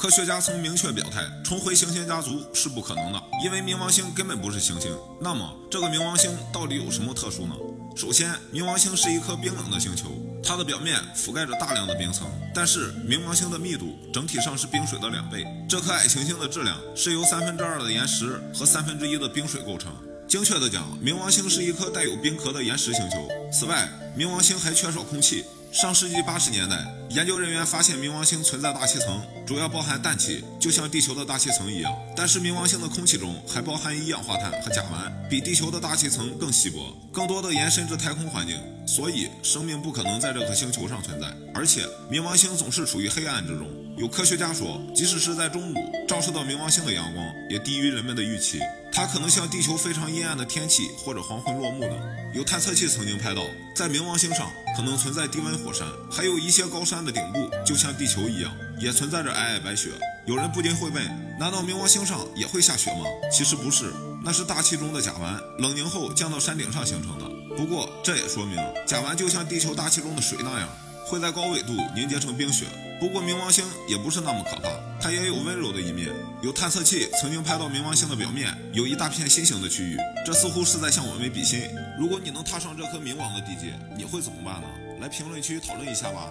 科学家曾明确表态，重回行星家族是不可能的，因为冥王星根本不是行星。那么，这个冥王星到底有什么特殊呢？首先，冥王星是一颗冰冷的星球，它的表面覆盖着大量的冰层，但是冥王星的密度整体上是冰水的两倍。这颗矮行星的质量是由三分之二的岩石和三分之一的冰水构成。精确的讲，冥王星是一颗带有冰壳的岩石星球。此外，冥王星还缺少空气。上世纪八十年代，研究人员发现冥王星存在大气层，主要包含氮气，就像地球的大气层一样。但是冥王星的空气中还包含一氧化碳和甲烷，比地球的大气层更稀薄，更多的延伸至太空环境，所以生命不可能在这颗星球上存在。而且，冥王星总是处于黑暗之中。有科学家说，即使是在中午，照射到冥王星的阳光也低于人们的预期。它可能像地球非常阴暗的天气，或者黄昏落幕等。有探测器曾经拍到，在冥王星上可能存在低温火山，还有一些高山的顶部就像地球一样，也存在着皑皑白雪。有人不禁会问：难道冥王星上也会下雪吗？其实不是，那是大气中的甲烷冷凝后降到山顶上形成的。不过这也说明，甲烷就像地球大气中的水那样。会在高纬度凝结成冰雪。不过冥王星也不是那么可怕，它也有温柔的一面。有探测器曾经拍到冥王星的表面有一大片心形的区域，这似乎是在向我们比心。如果你能踏上这颗冥王的地界，你会怎么办呢？来评论区讨论一下吧。